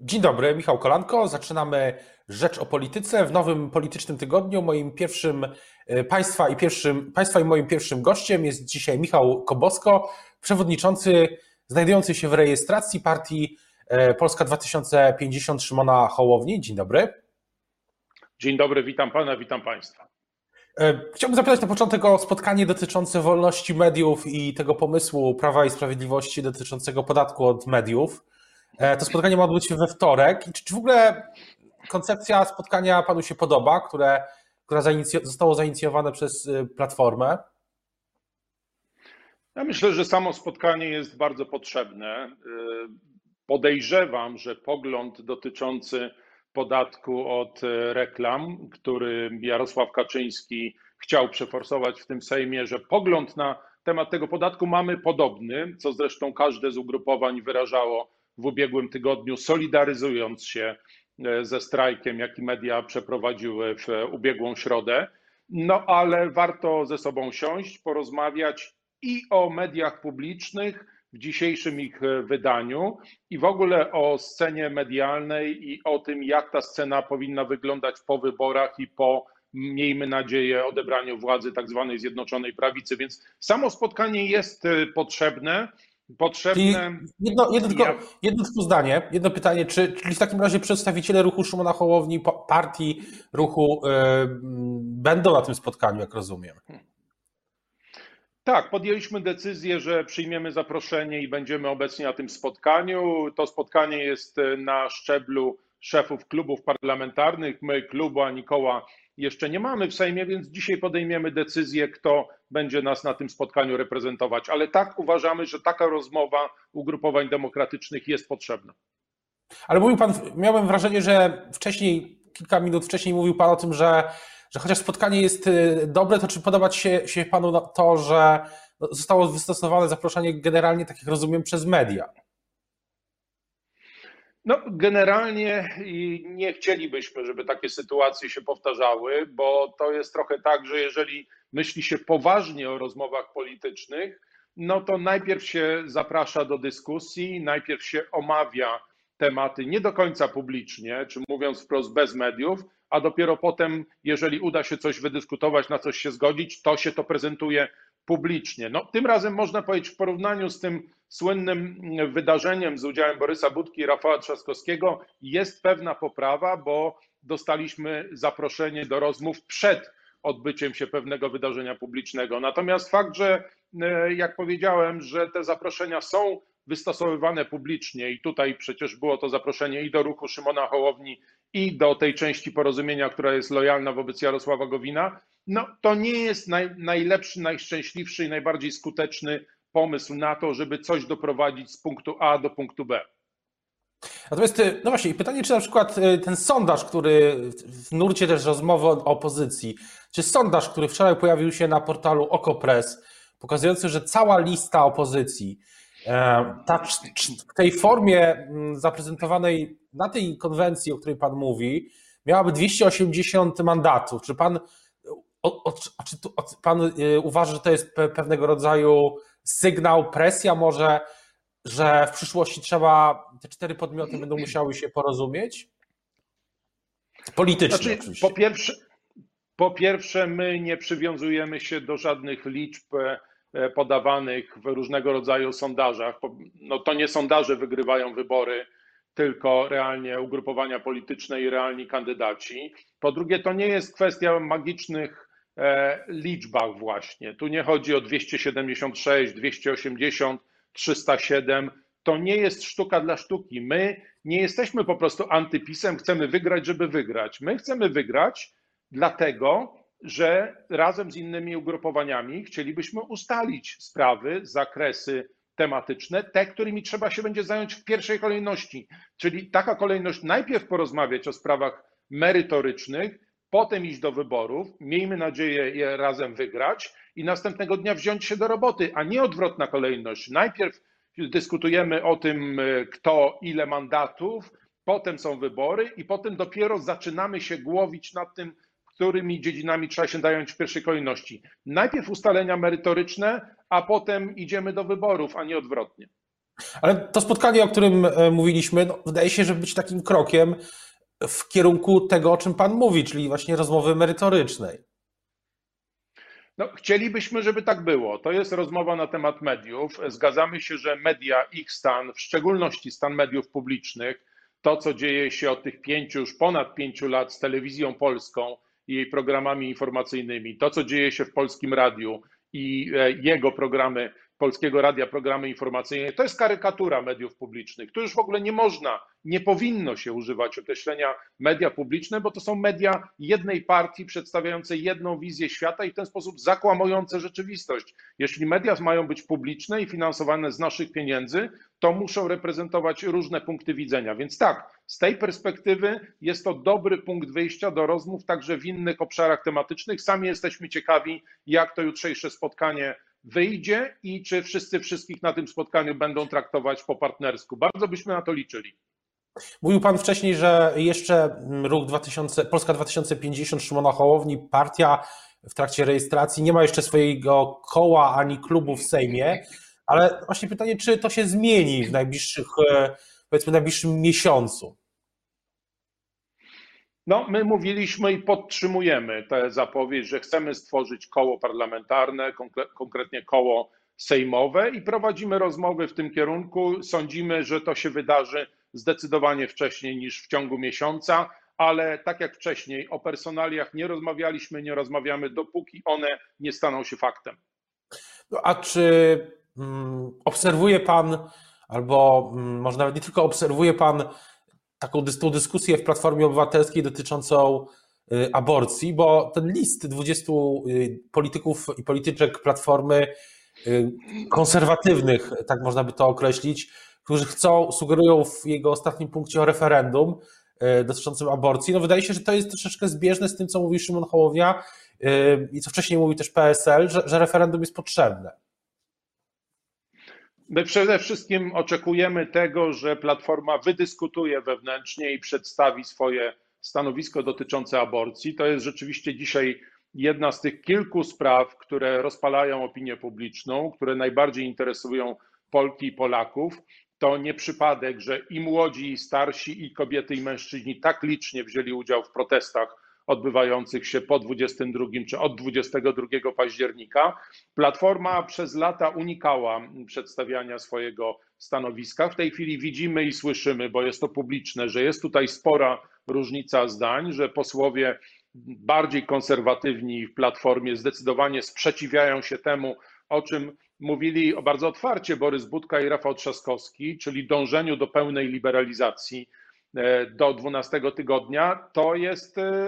Dzień dobry, Michał Kolanko. Zaczynamy Rzecz o Polityce w nowym politycznym tygodniu. Moim pierwszym e, państwa i, pierwszym, państwa i moim pierwszym gościem jest dzisiaj Michał Kobosko, przewodniczący znajdujący się w rejestracji partii e, Polska 2050 Szymona Hołowni. Dzień dobry. Dzień dobry, witam pana, witam państwa. E, chciałbym zapytać na początek o spotkanie dotyczące wolności mediów i tego pomysłu Prawa i Sprawiedliwości dotyczącego podatku od mediów. E, to spotkanie ma odbyć się we wtorek. Czy, czy w ogóle koncepcja spotkania panu się podoba, które, która zostało zainicjowane przez y, Platformę? Ja myślę, że samo spotkanie jest bardzo potrzebne. Y, podejrzewam, że pogląd dotyczący podatku od y, reklam, który Jarosław Kaczyński chciał przeforsować w tym Sejmie, że pogląd na temat tego podatku mamy podobny, co zresztą każde z ugrupowań wyrażało w ubiegłym tygodniu, solidaryzując się e, ze strajkiem, jaki media przeprowadziły w ubiegłą środę. No ale warto ze sobą siąść, porozmawiać i o mediach publicznych w dzisiejszym ich wydaniu i w ogóle o scenie medialnej i o tym, jak ta scena powinna wyglądać po wyborach i po miejmy nadzieję, odebraniu władzy tak zwanej Zjednoczonej Prawicy. Więc samo spotkanie jest e, potrzebne potrzebne. jedno, jedno, tylko, jedno tylko zdanie, jedno pytanie, czy, czyli w takim razie przedstawiciele ruchu Szymona Hołowni, partii ruchu yy, będą na tym spotkaniu, jak rozumiem? Tak, podjęliśmy decyzję, że przyjmiemy zaproszenie i będziemy obecni na tym spotkaniu. To spotkanie jest e, na szczeblu szefów klubów parlamentarnych. My klubu ani koła jeszcze nie mamy w Sejmie, więc dzisiaj podejmiemy decyzję, kto będzie nas na tym spotkaniu reprezentować. Ale tak uważamy, że taka rozmowa ugrupowań demokratycznych jest potrzebna. Ale mówił Pan, miałem wrażenie, że wcześniej, kilka minut wcześniej mówił Pan o tym, że, że chociaż spotkanie jest y, dobre, to czy podobać się, się Panu to, że zostało wystosowane zaproszenie generalnie, tak jak rozumiem, przez media? No, generalnie nie chcielibyśmy, żeby takie sytuacje się powtarzały, bo to jest trochę tak, że jeżeli myśli się poważnie o rozmowach politycznych, no to najpierw się zaprasza do dyskusji, najpierw się omawia tematy nie do końca publicznie, czy mówiąc wprost bez mediów, a dopiero potem, jeżeli uda się coś wydyskutować, na coś się zgodzić, to się to prezentuje publicznie. No, tym razem można powiedzieć w porównaniu z tym słynnym wydarzeniem z udziałem Borysa Budki i Rafała Trzaskowskiego jest pewna poprawa, bo dostaliśmy zaproszenie do rozmów przed odbyciem się pewnego wydarzenia publicznego. Natomiast fakt, że e, jak powiedziałem, że te zaproszenia są wystosowywane publicznie i tutaj przecież było to zaproszenie i do ruchu Szymona Hołowni i do tej części porozumienia, która jest lojalna wobec Jarosława Gowina, no to nie jest naj, najlepszy, najszczęśliwszy i najbardziej skuteczny pomysł na to, żeby coś doprowadzić z punktu A do punktu B. Natomiast, y, no właśnie, pytanie, czy na przykład y, ten sondaż, który w nurcie też rozmowy o opozycji, czy sondaż, który wczoraj pojawił się na portalu OkoPress, pokazujący, że cała lista opozycji, e, ta, w tej formie mm, zaprezentowanej na tej konwencji, o której Pan mówi, miałaby 280 mandatów. Czy Pan, o, o, czy pan y, uważa, że to jest pewnego rodzaju sygnał, presja może, że w przyszłości trzeba, te cztery podmioty będą musiały się porozumieć? Politycznie znaczy, oczywiście. Po pierwsze, po pierwsze, my nie przywiązujemy się do żadnych liczb e, podawanych w różnego rodzaju sondażach. No to nie sondaże wygrywają wybory, tylko realnie ugrupowania polityczne i realni kandydaci. Po drugie, to nie jest kwestia magicznych liczbach właśnie. Tu nie chodzi o 276, 280, 307. To nie jest sztuka dla sztuki. My nie jesteśmy po prostu antypisem, chcemy wygrać, żeby wygrać. My chcemy wygrać dlatego, że razem z innymi ugrupowaniami chcielibyśmy ustalić sprawy, zakresy tematyczne, te, którymi trzeba się będzie zająć w pierwszej kolejności. Czyli taka kolejność najpierw porozmawiać o sprawach merytorycznych, potem iść do wyborów, miejmy nadzieję je razem wygrać i następnego dnia wziąć się do roboty, a nie odwrotna kolejność. Najpierw dyskutujemy o tym, e, kto ile mandatów, potem są wybory i potem dopiero zaczynamy się głowić nad tym, którymi dziedzinami trzeba się zająć w pierwszej kolejności. Najpierw ustalenia merytoryczne, a potem idziemy do wyborów, a nie odwrotnie. Ale to spotkanie, o którym e, mówiliśmy, no, wydaje się, że być takim krokiem w kierunku tego, o czym Pan mówi, czyli właśnie rozmowy merytorycznej. No, chcielibyśmy, żeby tak było. To jest rozmowa na temat mediów. Zgadzamy się, że media, ich stan, w szczególności stan mediów publicznych, to co dzieje się od tych pięciu, już ponad pięciu lat z telewizją polską i jej programami informacyjnymi, to co dzieje się w polskim radiu i e, jego programy Polskiego Radia programy informacyjne. To jest karykatura mediów publicznych. Tu już w ogóle nie można, nie powinno się używać określenia media publiczne, bo to są media jednej partii przedstawiające jedną wizję świata i w ten sposób zakłamujące rzeczywistość. Jeśli media mają być publiczne i finansowane z naszych pieniędzy, to muszą reprezentować różne punkty widzenia. Więc tak, z tej perspektywy jest to dobry punkt wyjścia do rozmów także w innych obszarach tematycznych. Sami jesteśmy ciekawi, jak to jutrzejsze spotkanie wyjdzie i czy wszyscy wszystkich na tym spotkaniu będą traktować po partnersku. Bardzo byśmy na to liczyli. Mówił Pan wcześniej, że jeszcze ruch 2000, Polska 2050 Szymona Hołowni, partia w trakcie rejestracji nie ma jeszcze swojego koła ani klubu w Sejmie, ale właśnie pytanie, czy to się zmieni w najbliższych, e, powiedzmy, najbliższym miesiącu? No, my mówiliśmy i podtrzymujemy tę zapowiedź, że chcemy stworzyć koło parlamentarne, konkretnie koło sejmowe i prowadzimy rozmowy w tym kierunku. Sądzimy, że to się wydarzy zdecydowanie wcześniej niż w ciągu miesiąca, ale tak jak wcześniej, o personaliach nie rozmawialiśmy, nie rozmawiamy, dopóki one nie staną się faktem. No, a czy mm, obserwuje Pan, albo mm, może nawet nie tylko obserwuje Pan taką tą dyskusję w Platformie Obywatelskiej dotyczącą y, aborcji, bo ten list 20 y, polityków i polityczek Platformy y, konserwatywnych, tak można by to określić, którzy chcą, sugerują w jego ostatnim punkcie o referendum dotyczącym aborcji, no wydaje się, że to jest troszeczkę zbieżne z tym, co mówi Szymon Hołownia i co wcześniej mówił też PSL, że, że referendum jest potrzebne. My przede wszystkim oczekujemy tego, że Platforma wydyskutuje wewnętrznie i przedstawi swoje stanowisko dotyczące aborcji. To jest rzeczywiście dzisiaj jedna z tych kilku spraw, które rozpalają opinię publiczną, które najbardziej interesują Polki i Polaków. To nie przypadek, że i młodzi, i starsi, i kobiety, i mężczyźni tak licznie wzięli udział w protestach odbywających się po 22 czy od 22 października. Platforma przez lata unikała przedstawiania swojego stanowiska. W tej chwili widzimy i słyszymy, bo jest to publiczne, że jest tutaj spora różnica zdań, że posłowie bardziej konserwatywni w Platformie zdecydowanie sprzeciwiają się temu, o czym mówili bardzo otwarcie Borys Budka i Rafał Trzaskowski, czyli dążeniu do pełnej liberalizacji do 12 tygodnia, to jest e,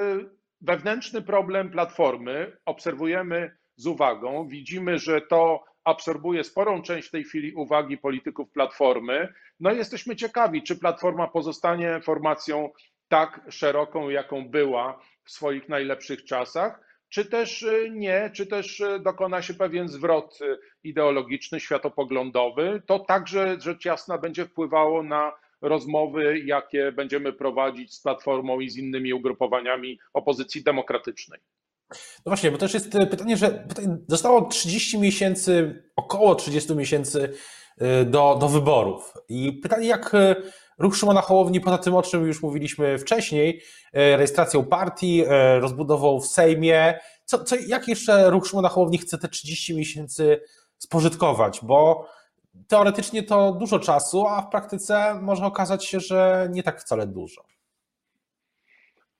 wewnętrzny problem platformy. Obserwujemy z uwagą, widzimy, że to absorbuje sporą część w tej chwili uwagi polityków platformy. No i jesteśmy ciekawi, czy platforma pozostanie formacją tak szeroką, jaką była w swoich najlepszych czasach, czy też e, nie, czy też dokona się pewien zwrot ideologiczny, światopoglądowy. To także rzecz jasna będzie wpływało na rozmowy, jakie będziemy prowadzić z Platformą i z innymi ugrupowaniami opozycji demokratycznej. No właśnie, bo też jest pytanie, że zostało 30 miesięcy, około 30 miesięcy y, do, do wyborów. I pytanie, jak y, ruch Szymona Hołowni, poza tym, o czym już mówiliśmy wcześniej, y, rejestracją partii, rozbudową w Sejmie, co, co, jak jeszcze ruch Szymona Hołowni chce te 30 miesięcy spożytkować? Bo teoretycznie to dużo czasu, a w praktyce może okazać się, że nie tak wcale dużo.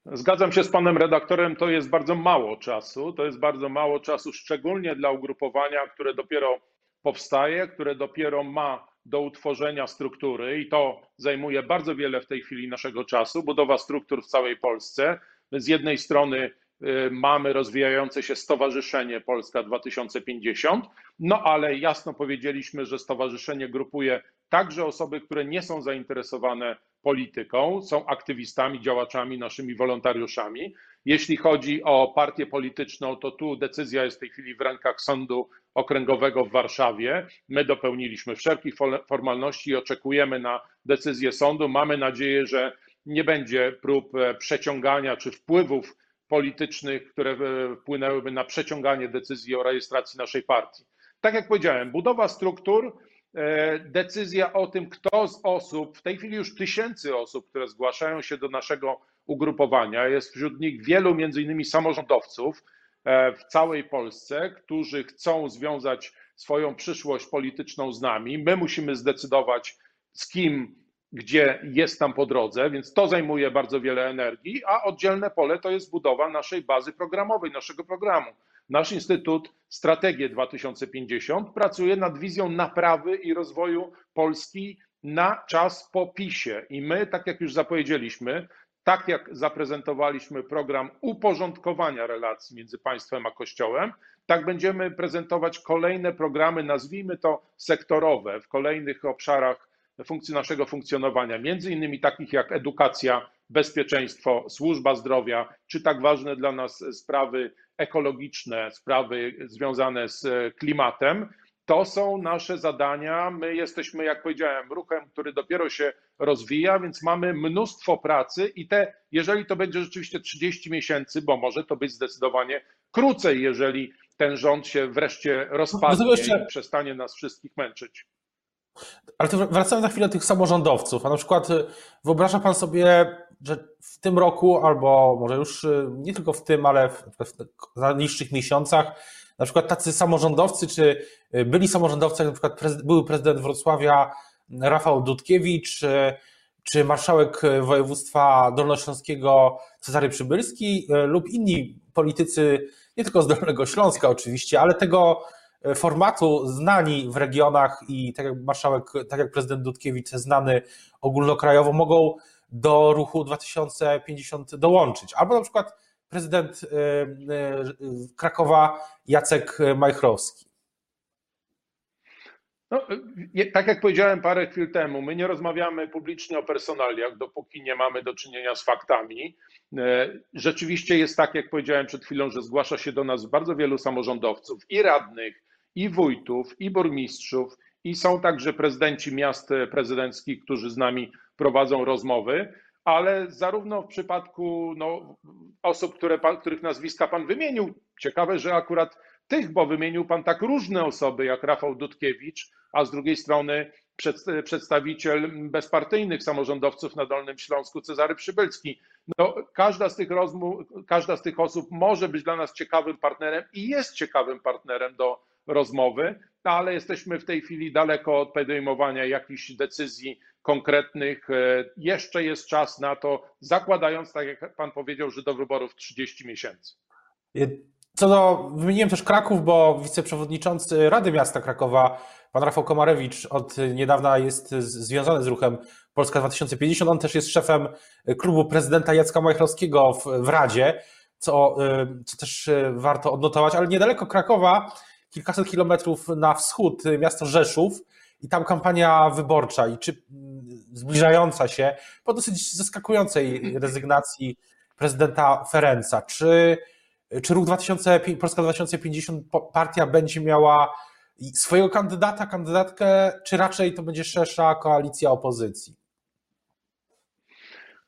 Zgadzam się z panem redaktorem, to jest bardzo mało czasu. To jest bardzo mało czasu, szczególnie dla ugrupowania, które dopiero powstaje, które dopiero ma do utworzenia struktury i to zajmuje bardzo wiele w tej chwili naszego czasu. Budowa struktur w całej Polsce. Z jednej strony mamy rozwijające się Stowarzyszenie Polska 2050, no ale jasno powiedzieliśmy, że stowarzyszenie grupuje także osoby, które nie są zainteresowane polityką, są aktywistami, działaczami, naszymi wolontariuszami. Jeśli chodzi o partię polityczną, to tu decyzja jest w tej chwili w rękach Sądu Okręgowego w Warszawie. My dopełniliśmy wszelkich formalności i oczekujemy na decyzję sądu. Mamy nadzieję, że nie będzie prób e, przeciągania czy wpływów politycznych, które wpłynęłyby na przeciąganie decyzji o rejestracji naszej partii. Tak jak powiedziałem, budowa struktur decyzja o tym, kto z osób, w tej chwili już tysięcy osób, które zgłaszają się do naszego ugrupowania, jest wśród nich wielu między innymi samorządowców w całej Polsce, którzy chcą związać swoją przyszłość polityczną z nami. My musimy zdecydować, z kim, gdzie jest tam po drodze, więc to zajmuje bardzo wiele energii, a oddzielne pole to jest budowa naszej bazy programowej, naszego programu. Nasz Instytut Strategię 2050 pracuje nad wizją naprawy i rozwoju Polski na czas po PiSie. I my, tak jak już zapowiedzieliśmy, tak jak zaprezentowaliśmy program uporządkowania relacji między państwem a Kościołem, tak będziemy prezentować kolejne programy, nazwijmy to sektorowe, w kolejnych obszarach funkcji naszego funkcjonowania, między innymi takich jak edukacja, bezpieczeństwo, służba zdrowia, czy tak ważne dla nas sprawy ekologiczne, sprawy związane z klimatem. To są nasze zadania. My jesteśmy, jak powiedziałem, ruchem, który dopiero się rozwija, więc mamy mnóstwo pracy i te, jeżeli to będzie rzeczywiście 30 miesięcy, bo może to być zdecydowanie krócej, jeżeli ten rząd się wreszcie rozpadnie jeszcze... i przestanie nas wszystkich męczyć. Ale to na chwilę do tych samorządowców, a na przykład y, wyobraża Pan sobie, że w tym roku, albo może już y, nie tylko w tym, ale w, w najbliższych miesiącach, na przykład tacy samorządowcy, czy y, byli samorządowcy, na przykład prezydent, były prezydent Wrocławia Rafał Dudkiewicz, czy marszałek województwa dolnośląskiego Cezary Przybylski lub inni politycy, nie tylko z Dolnego Śląska oczywiście, ale tego formatu znani w regionach i tak jak marszałek, tak jak prezydent Dudkiewicz znany ogólnokrajowo mogą do ruchu 2050 dołączyć. Albo na przykład prezydent e, e, Krakowa Jacek Majchrowski. No, tak jak powiedziałem parę chwil temu, my nie rozmawiamy publicznie o personaliach, dopóki nie mamy do czynienia z faktami. Rzeczywiście jest tak, jak powiedziałem przed chwilą, że zgłasza się do nas bardzo wielu samorządowców i radnych, i wójtów, i burmistrzów, i są także prezydenci miast prezydenckich, którzy z nami prowadzą rozmowy, ale zarówno w przypadku no, osób, które, których nazwiska Pan wymienił, ciekawe, że akurat tych, bo wymienił Pan tak różne osoby jak Rafał Dudkiewicz, a z drugiej strony przedstawiciel bezpartyjnych samorządowców na Dolnym Śląsku, Cezary Przybylski. No, każda, z tych rozmów, każda z tych osób może być dla nas ciekawym partnerem i jest ciekawym partnerem do rozmowy, no ale jesteśmy w tej chwili daleko od podejmowania jakichś decyzji konkretnych. E, jeszcze jest czas na to, zakładając, tak jak Pan powiedział, że do wyborów 30 miesięcy. Co do, wymieniłem też Kraków, bo wiceprzewodniczący Rady Miasta Krakowa, pan Rafał Komarewicz, od niedawna jest związany z ruchem Polska 2050. On też jest szefem klubu prezydenta Jacka Majchrowskiego w, w Radzie, co, e, co też e, warto odnotować, ale niedaleko Krakowa kilkaset kilometrów na wschód miasto Rzeszów i tam kampania wyborcza i czy zbliżająca się po dosyć zaskakującej rezygnacji prezydenta Ferenca. Czy, czy ruch 2000, Polska 2050 partia będzie miała swojego kandydata, kandydatkę, czy raczej to będzie szersza koalicja opozycji?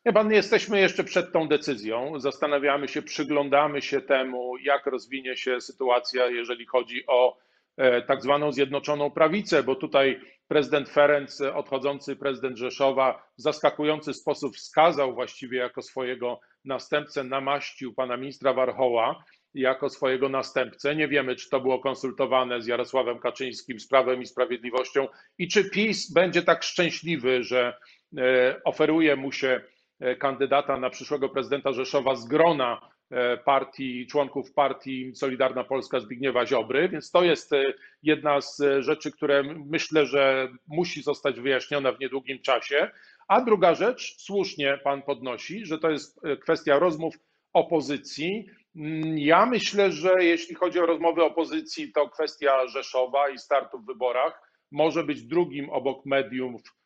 Nie, pan, jesteśmy jeszcze przed tą decyzją. Zastanawiamy się, przyglądamy się temu, jak rozwinie się sytuacja, jeżeli chodzi o e, tak zwaną zjednoczoną prawicę, bo tutaj prezydent Ferenc, odchodzący prezydent Rzeszowa, w zaskakujący sposób wskazał właściwie jako swojego następcę, namaścił pana ministra Warchoła jako swojego następcę. Nie wiemy, czy to było konsultowane z Jarosławem Kaczyńskim, z Prawem i Sprawiedliwością i czy PiS będzie tak szczęśliwy, że e, oferuje mu się E, kandydata na przyszłego prezydenta Rzeszowa z grona e, partii, członków partii Solidarna Polska Zbigniewa Ziobry, więc to jest e, jedna z rzeczy, które myślę, że musi zostać wyjaśniona w niedługim czasie. A druga rzecz, słusznie pan podnosi, że to jest kwestia rozmów opozycji. Mm, ja myślę, że jeśli chodzi o rozmowy opozycji, to kwestia Rzeszowa i startu w wyborach może być drugim obok mediów E,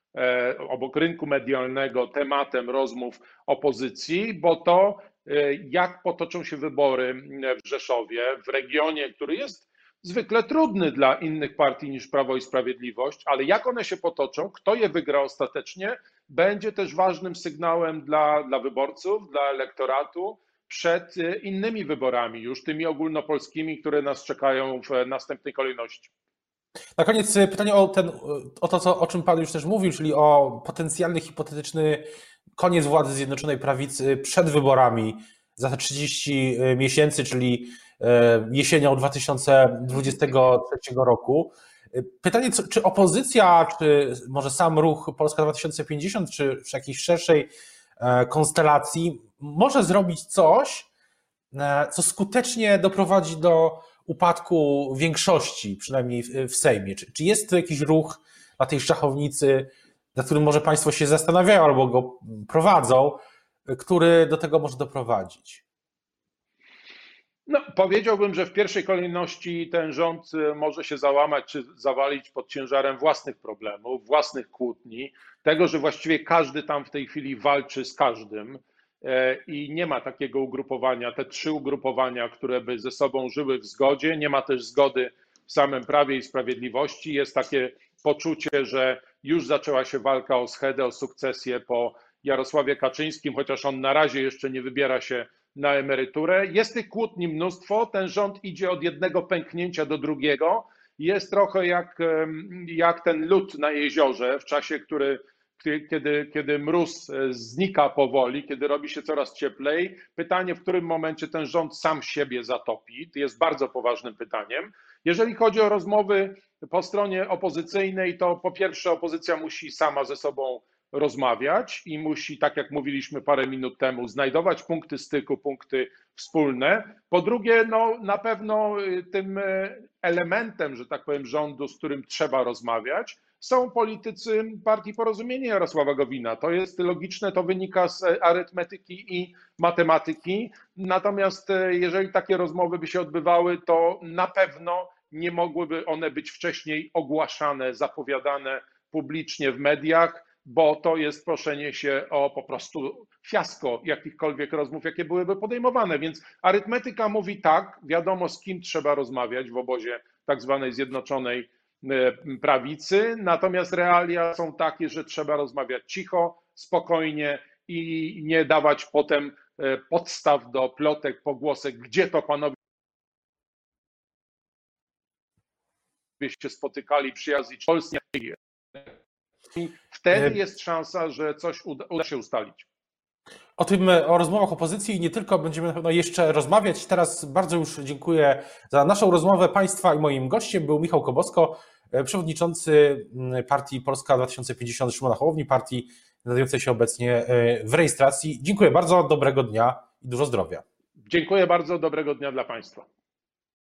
obok rynku medialnego tematem rozmów opozycji, bo to e, jak potoczą się wybory w Rzeszowie, w regionie, który jest zwykle trudny dla innych partii niż Prawo i Sprawiedliwość, ale jak one się potoczą, kto je wygra ostatecznie, będzie też ważnym sygnałem dla, dla wyborców, dla elektoratu przed e, innymi wyborami, już tymi ogólnopolskimi, które nas czekają w następnej kolejności. Na koniec pytanie o, ten, o to, co, o czym Pan już też mówił, czyli o potencjalny, hipotetyczny koniec władzy Zjednoczonej Prawicy przed wyborami za te 30 miesięcy, czyli jesienią 2023 roku. Pytanie, czy opozycja, czy może sam ruch Polska 2050, czy w jakiejś szerszej e, konstelacji może zrobić coś, e, co skutecznie doprowadzi do upadku większości, przynajmniej w Sejmie? Czy, czy jest to jakiś ruch na tej szachownicy, na którym może Państwo się zastanawiają albo go prowadzą, który do tego może doprowadzić? No, powiedziałbym, że w pierwszej kolejności ten rząd y, może się załamać czy zawalić pod ciężarem własnych problemów, własnych kłótni, tego, że właściwie każdy tam w tej chwili walczy z każdym i nie ma takiego ugrupowania, te trzy ugrupowania, które by ze sobą żyły w zgodzie, nie ma też zgody w samym prawie i sprawiedliwości. Jest takie poczucie, że już zaczęła się walka o schedę, o sukcesję po Jarosławie Kaczyńskim, chociaż on na razie jeszcze nie wybiera się na emeryturę. Jest tych kłótni mnóstwo. Ten rząd idzie od jednego pęknięcia do drugiego. Jest trochę jak, jak ten lód na jeziorze w czasie, który, kiedy, kiedy mróz e, znika powoli, kiedy robi się coraz cieplej. Pytanie, w którym momencie ten rząd sam siebie zatopi, to jest bardzo poważnym pytaniem. Jeżeli chodzi o rozmowy po stronie opozycyjnej, to po pierwsze opozycja musi sama ze sobą rozmawiać i musi, tak jak mówiliśmy parę minut temu, znajdować punkty styku, punkty wspólne. Po drugie, no, na pewno y, tym y, elementem, że tak powiem, rządu, z którym trzeba rozmawiać, są politycy Partii Porozumienia Jarosława Gowina. To jest logiczne, to wynika z arytmetyki i matematyki. Natomiast y, jeżeli takie rozmowy by się odbywały, to na pewno nie mogłyby one być wcześniej ogłaszane, zapowiadane publicznie w mediach bo to jest proszenie się o po prostu fiasko jakichkolwiek rozmów, jakie byłyby podejmowane. Więc arytmetyka mówi tak, wiadomo z kim trzeba rozmawiać w obozie tak zwanej Zjednoczonej e, Prawicy, natomiast realia są takie, że trzeba rozmawiać cicho, spokojnie i nie dawać potem e, podstaw do plotek, pogłosek, gdzie to panowie się spotykali przy Azji Polskiej wtedy e, jest szansa, że coś uda, się ustalić. O tym, o rozmowach opozycji i nie tylko będziemy na pewno jeszcze rozmawiać. Teraz bardzo już dziękuję za naszą rozmowę Państwa i moim gościem był Michał Kobosko, e, przewodniczący mm, partii Polska 2050 Szymona Hołowni, partii znajdującej się obecnie e, w rejestracji. Dziękuję bardzo, dobrego dnia i dużo zdrowia. Dziękuję bardzo, dobrego dnia dla Państwa.